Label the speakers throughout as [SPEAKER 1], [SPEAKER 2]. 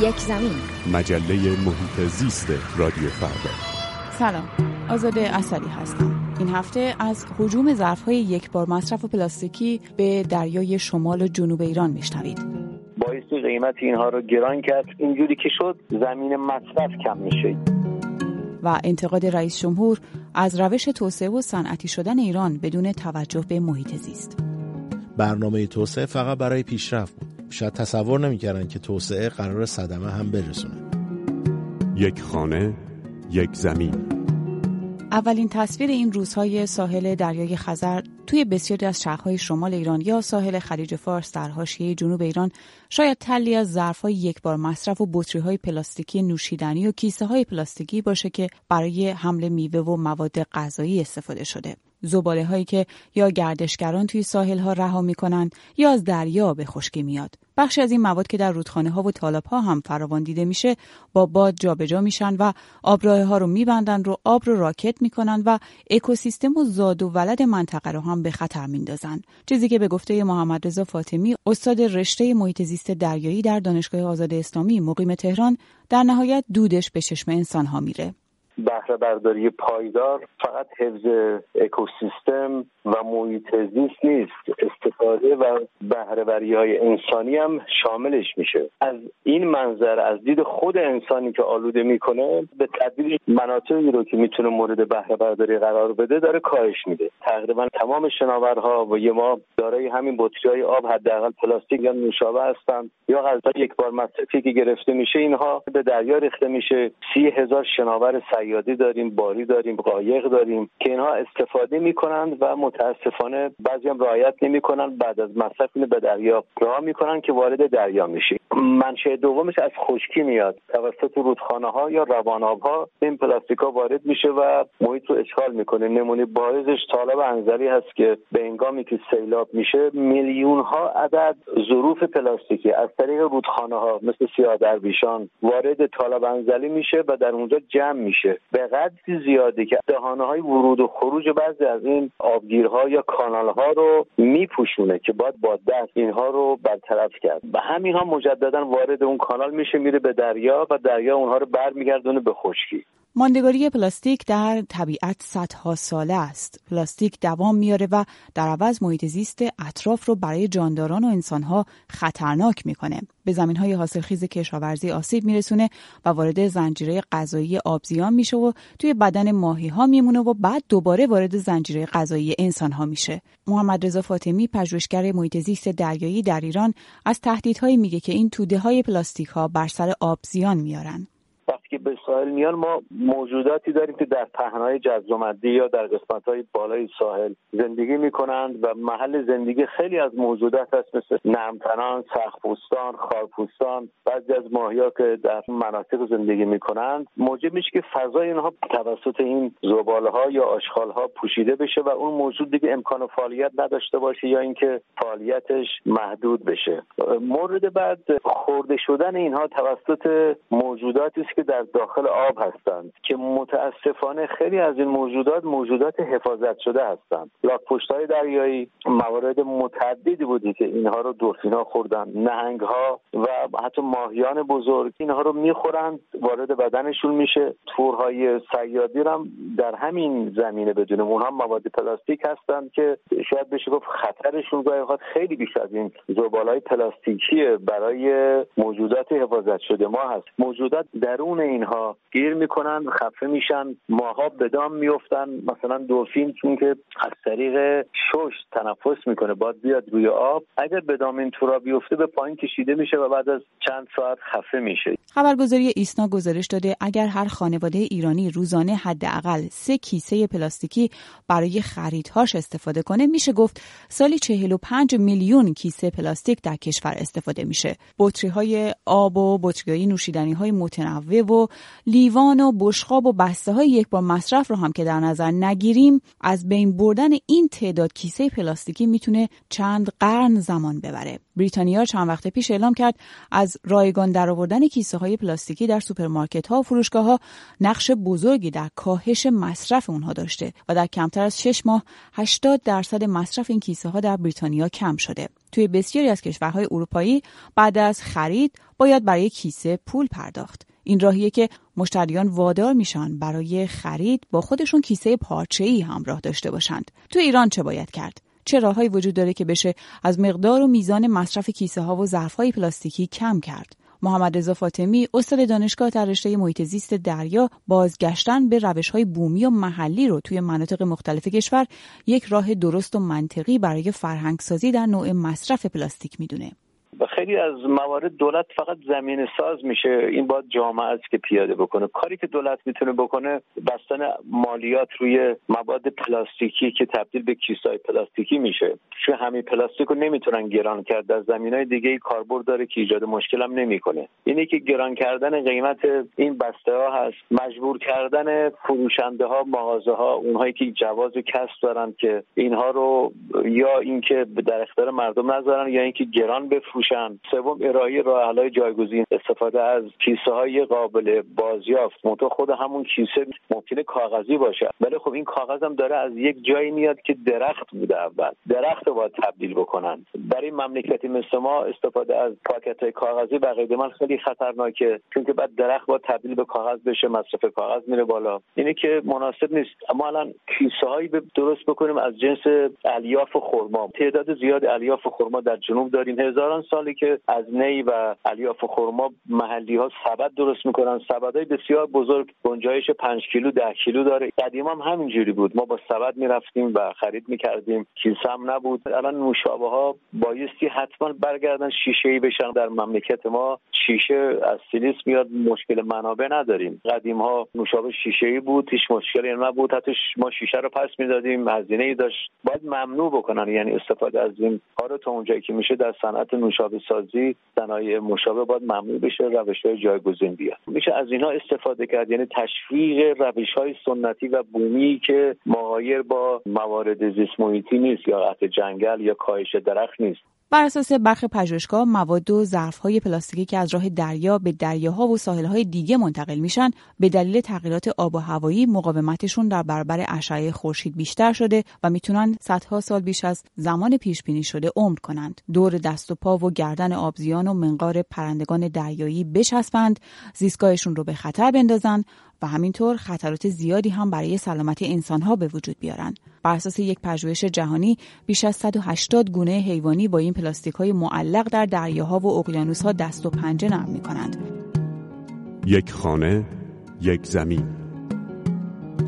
[SPEAKER 1] یک زمین.
[SPEAKER 2] مجله محیط زیست رادیو فردا.
[SPEAKER 3] سلام آزاده اصلی هستم. این هفته از حجوم ظرفهای یک بار مصرف پلاستیکی به دریای شمال و جنوب ایران میشنوید.
[SPEAKER 4] باعث قیمت اینها رو گران کرد. اینجوری که شد زمین مصرف کم میشه.
[SPEAKER 3] و انتقاد رئیس جمهور از روش توسعه و صنعتی شدن ایران بدون توجه به محیط زیست.
[SPEAKER 5] برنامه توسعه فقط برای پیشرفت بود. شاید تصور نمی‌کردن که توسعه قرار صدمه هم برسونه
[SPEAKER 2] یک خانه یک زمین
[SPEAKER 3] اولین تصویر این روزهای ساحل دریای خزر توی بسیاری از شهرهای شمال ایران یا ساحل خلیج فارس در حاشیه جنوب ایران شاید تلی از ظرفهای یک بار مصرف و های پلاستیکی نوشیدنی و کیسه های پلاستیکی باشه که برای حمل میوه و مواد غذایی استفاده شده. زباله هایی که یا گردشگران توی ساحل ها رها می‌کنن یا از دریا به خشکی میاد. بخشی از این مواد که در رودخانه ها و تالاب ها هم فراوان دیده میشه با باد جابجا میشن و آبراه ها رو میبندن رو آب رو راکت می‌کنن و اکوسیستم و زاد و ولد منطقه رو هم به خطر میندازن. چیزی که به گفته محمد رضا فاطمی استاد رشته محیط زیست دریایی در دانشگاه آزاد اسلامی مقیم تهران در نهایت دودش به چشم انسان ها میره.
[SPEAKER 4] بهره برداری پایدار فقط حفظ اکوسیستم و محیط زیست نیست. استفاده و بهره های انسانی هم شاملش میشه. از این منظر از دید خود انسانی که آلوده می‌کنه به تدریج مناطقی رو که می‌تونه مورد بهره برداری قرار بده داره کاهش میده. تقریبا تمام شناورها و یه ما دارای همین بطری های آب حداقل پلاستیک یا نوشابه هستن یا غذا یک بار مصرفی که گرفته میشه اینها به دریا ریخته میشه. سی هزار شناور سیادی داریم باری داریم قایق داریم که اینها استفاده می‌کنند و متاسفانه بعضی هم رعایت نمی‌کنن بعد از مصرف اینو به دریا راه می‌کنن که وارد دریا میشه منشأ دومش از خشکی میاد. توسط رودخانه ها یا رواناب ها این پلاستیک وارد میشه و محیط رو اشغال می‌کنه. نمونه بارزش طالب انزلی هست که به انگامی که سیلاب میشه میلیون ها عدد ظروف پلاستیکی از طریق رودخانه ها مثل سیاه درویشان وارد طالب انزلی میشه و در اونجا جمع میشه. به قدری زیاده که دهانه های ورود و خروج بعضی از این آبگیرها یا کانال ها رو میپوشونه که باید با دست اینها رو برطرف کرد. و همین ها مجددا وارد اون کانال میشه میره به دریا و دریا اونها رو برمیگردونه به خشکی.
[SPEAKER 3] ماندگاری پلاستیک در طبیعت صدها ساله است. پلاستیک دوام میاره و در عوض محیط زیست اطراف رو برای جانداران و انسانها خطرناک می‌کنه. به زمین های حاصلخیز کشاورزی آسیب میرسونه و وارد زنجیره غذایی آبزیان میشه و توی بدن ماهی ها میمونه و بعد دوباره وارد زنجیره غذایی انسان ها میشه. محمد رضا فاطمی پژوهشگر محیط زیست دریایی در ایران از تهدیدهایی میگه که این توده های پلاستیک ها بر سر آبزیان میارن.
[SPEAKER 4] ساحل میان ما موجوداتی داریم که در پهنای جزرمدی یا در قسمت های بالای ساحل زندگی می‌کنند و محل زندگی خیلی از موجودات هست مثل نرمتنان، سخپوستان، خارپوستان بعضی از ماهیا که در مناطق زندگی می‌کنند. موجب میشه که فضای اینها توسط این زباله ها یا آشغال ها پوشیده بشه و اون موجود دیگه امکان فعالیت نداشته باشه یا اینکه فعالیتش محدود بشه. مورد بعد خورده شدن اینها توسط موجوداتی است که در داخل آب هستند که متاسفانه خیلی از این موجودات موجودات حفاظت شده هستند. لاک های دریایی موارد متعددی بودی که اینها رو دورفینا خوردن نهنگ ها و حتی ماهیان بزرگ اینها رو می‌خورند وارد بدنشون میشه. تورهای سیادی هم در همین زمینه بدونیم. اونها مواد پلاستیک هستند که شاید بشه گفت خطرشون گاهی خیلی بیش از این های پلاستیکی برای موجودات حفاظت شده ما هست. موجودات درون اینها گیر می‌کنن خفه میشن ماها به دام میفتن مثلا دلفین چون که از طریق شش تنفس می‌کنه باید بیاد روی آب. اگر به دام این تورا بیفته به پایین کشیده میشه و بعد از چند ساعت خفه میشه.
[SPEAKER 3] خبرگزاری ایسنا گزارش داده اگر هر خانواده ایرانی روزانه حداقل سه کیسه پلاستیکی برای خریدهاش استفاده کنه میشه گفت سالی 45 میلیون کیسه پلاستیک در کشور استفاده میشه. بطری های آب و بطری نوشیدنی های متنوع و لیوان و بشقاب و بسته های یک بار مصرف رو هم که در نظر نگیریم از بین بردن این تعداد کیسه پلاستیکی می‌تونه چند قرن زمان ببره بریتانیا چند وقت پیش اعلام کرد از رایگان درآوردن کیسه های پلاستیکی در سوپرمارکت ها و فروشگاه ها نقش بزرگی در کاهش مصرف اونها داشته و در کمتر از 6 ماه 80 درصد مصرف این کیسه ها در بریتانیا کم شده. توی بسیاری از کشورهای اروپایی بعد از خرید باید برای کیسه پول پرداخت. این راهیه که مشتریان وادار میشن برای خرید با خودشون کیسه ای همراه داشته باشند. تو ایران چه باید کرد؟ چه راههایی وجود داره که بشه از مقدار و میزان مصرف کیسه ها و ظرف های پلاستیکی کم کرد؟ محمد رضا فاطمی استاد دانشگاه در رشته محیط زیست دریا بازگشتن به روش های بومی و محلی رو توی مناطق مختلف کشور یک راه درست و منطقی برای فرهنگسازی در نوع مصرف پلاستیک می‌دونه.
[SPEAKER 4] و خیلی از موارد دولت فقط زمین ساز میشه. این باید جامعه است که پیاده بکنه. کاری که دولت می‌تونه بکنه بستن مالیات روی مواد پلاستیکی که تبدیل به کیسای پلاستیکی میشه. چون همین پلاستیک رو نمی‌تونن گران کرد. در زمین های دیگه کاربرد داره که ایجاد مشکل هم نمی‌کنه. اینه که گران کردن قیمت این بسته ها هست. مجبور کردن فروشنده ها مغازه ها اونهایی که جواز کسب دارن که اینها رو یا اینکه در اختیار مردم نذارن یا اینکه گران بفروشن. میشن. سوم ارائه راه جایگزین استفاده از کیسه های قابل بازیافت. منتها خود همون کیسه ممکنه کاغذی باشه. ولی خب این کاغذ هم داره از یک جایی میاد که درخت بوده اول. درخت رو باید تبدیل بکنن. برای مملکتی مثل ما استفاده از پاکت های کاغذی به من خیلی خطرناکه. چون که بعد درخت باید تبدیل به کاغذ بشه مصرف کاغذ میره بالا. اینه که مناسب نیست. اما الان کیسه هایی درست بکنیم از جنس الیاف خرما. تعداد زیاد الیاف خرما در جنوب داریم. هزاران سالی که از نی و و خرما محلی ها سبد درست می‌کنن. های بسیار بزرگ گنجایش 5 کیلو 10 کیلو داره. قدیم هم همینجوری بود. ما با سبد می‌رفتیم و خرید می‌کردیم. کیسه هم نبود. الان نوشابه ها بایستی حتما برگردن شیشه ای بشن. در مملکت ما شیشه از سیلیس میاد. مشکل منابع نداریم. قدیم ها نوشابه شیشه ای بود. هیچ مشکلی نبود. حتی ما شیشه رو پس می‌دادیم. هزینه ای داشت. باید ممنوع بکنن. یعنی استفاده از این ها تا اونجایی که میشه در صنعت نوشابه سازی صنایع مشابه باید ممنوع بشه روش های جایگزین بیاد. میشه از اینها استفاده کرد یعنی تشویق روش های سنتی و بومی که مغایر با موارد زیست محیطی نیست یا قطع جنگل یا کاهش درخت نیست.
[SPEAKER 3] بر اساس برخی پژوهشگاه مواد و ظرفهای پلاستیکی که از راه دریا به دریاها و ساحلهای دیگه منتقل میشن به دلیل تغییرات آب و هوایی مقاومتشون در برابر اشعه خورشید بیشتر شده و می‌تونن صدها سال بیش از زمان پیش بینی شده عمر کنند. دور دست و پا و گردن آبزیان و منقار پرندگان دریایی بچسبند زیستگاهشون رو به خطر بندازن و همینطور خطرات زیادی هم برای سلامت انسانها به وجود بیارن. بر اساس یک پژوهش جهانی بیش از 180 گونه حیوانی با این پلاستیک های معلق در دریاها و اقیانوسها دست و پنجه نرم می کنند.
[SPEAKER 2] یک خانه، یک زمین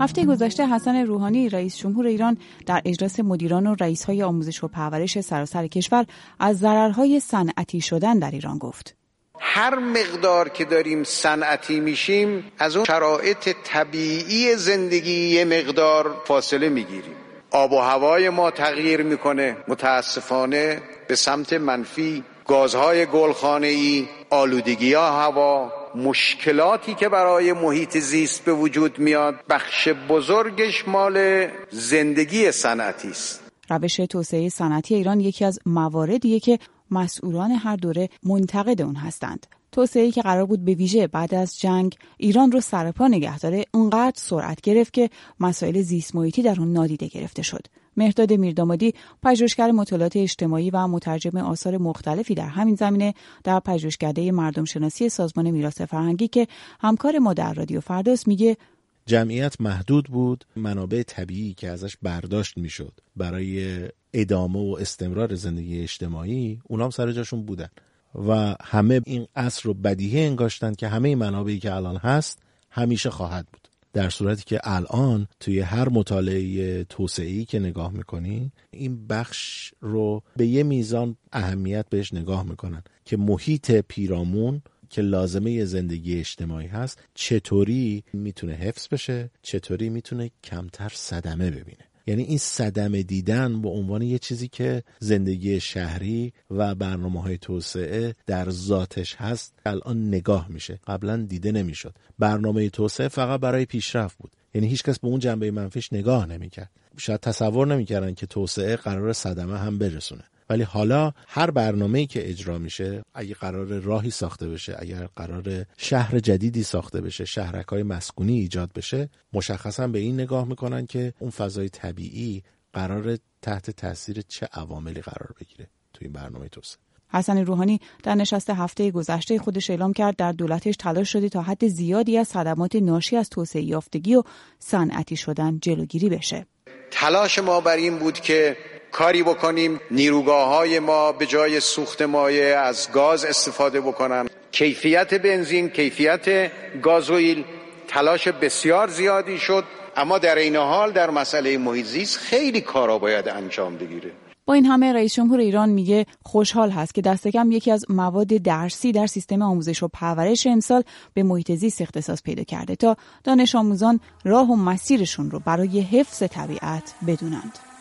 [SPEAKER 3] هفته گذشته حسن روحانی رئیس جمهور ایران در اجلاس مدیران و رئیس های آموزش و پرورش سراسر کشور از ضررهای صنعتی شدن در ایران گفت.
[SPEAKER 6] هر مقدار که داریم صنعتی میشیم از اون شرایط طبیعی زندگی یه مقدار فاصله می‌گیریم. آب و هوای ما تغییر می‌کنه متاسفانه به سمت منفی. گازهای گلخانه ای آلودگی ها هوا مشکلاتی که برای محیط زیست به وجود میاد. بخش بزرگش مال زندگی صنعتی است.
[SPEAKER 3] روش توسعه صنعتی ایران یکی از مواردیه که مسئولان هر دوره منتقد اون هستند. توسعه که قرار بود به ویژه بعد از جنگ ایران رو سرپا نگه داره اونقدر سرعت گرفت که مسائل زیست محیطی در اون نادیده گرفته شد. مهداد میردامادی پژوهشگر مطالعات اجتماعی و مترجم آثار مختلفی در همین زمینه در پژوهشکده مردم شناسی سازمان میراث فرهنگی که همکار ما در رادیو فرداست میگه
[SPEAKER 5] جمعیت محدود بود منابع طبیعی که ازش برداشت می‌شد برای ادامه و استمرار زندگی اجتماعی اونام سر جاشون بودن. و همه این اصر رو بدیهی انگاشتن که همه منابعی که الان هست همیشه خواهد بود. در صورتی که الان توی هر مطالعه توسعه‌ای که نگاه می‌کنی این بخش رو به یه میزان اهمیت بهش نگاه می‌کنن که محیط پیرامون که لازمه زندگی اجتماعی هست چطوری می‌تونه حفظ بشه چطوری می‌تونه کمتر صدمه ببینه. یعنی این صدمه دیدن به عنوان یه چیزی که زندگی شهری و برنامه های توسعه در ذاتش هست الان نگاه میشه. قبلا دیده نمی‌شد. برنامه توسعه فقط برای پیشرفت بود. یعنی هیچکس به اون جنبه منفیش نگاه نمی‌کرد. شاید تصور نمی‌کردن که توسعه قرار صدمه هم برسونه. ولی حالا هر برنامه‌ای که اجرا میشه اگه قرار راهی ساخته بشه اگر قرار شهر جدیدی ساخته بشه شهرک های مسکونی ایجاد بشه مشخصا به این نگاه می‌کنن که اون فضای طبیعی قرار تحت تاثیر چه عواملی قرار بگیره توی این برنامه توسعه
[SPEAKER 3] حسن روحانی در نشست هفته گذشته خودش اعلام کرد در دولتش تلاش شده تا حد زیادی از صدمات ناشی از توسعه یافتگی و صنعتی شدن جلوگیری بشه.
[SPEAKER 6] تلاش ما بر این بود که کاری بکنیم نیروگاه های ما به جای سوخت مایع از گاز استفاده بکنن کیفیت بنزین کیفیت گازوئیل تلاش بسیار زیادی شد اما در این حال در مسئله محیط خیلی کارا باید انجام بگیره
[SPEAKER 3] با این همه رئیس جمهور ایران میگه خوشحال هست که دست کم یکی از مواد درسی در سیستم آموزش و پرورش امسال به محیط زیست اختصاص پیدا کرده تا دانش آموزان راه و مسیرشون رو برای حفظ طبیعت بدونند.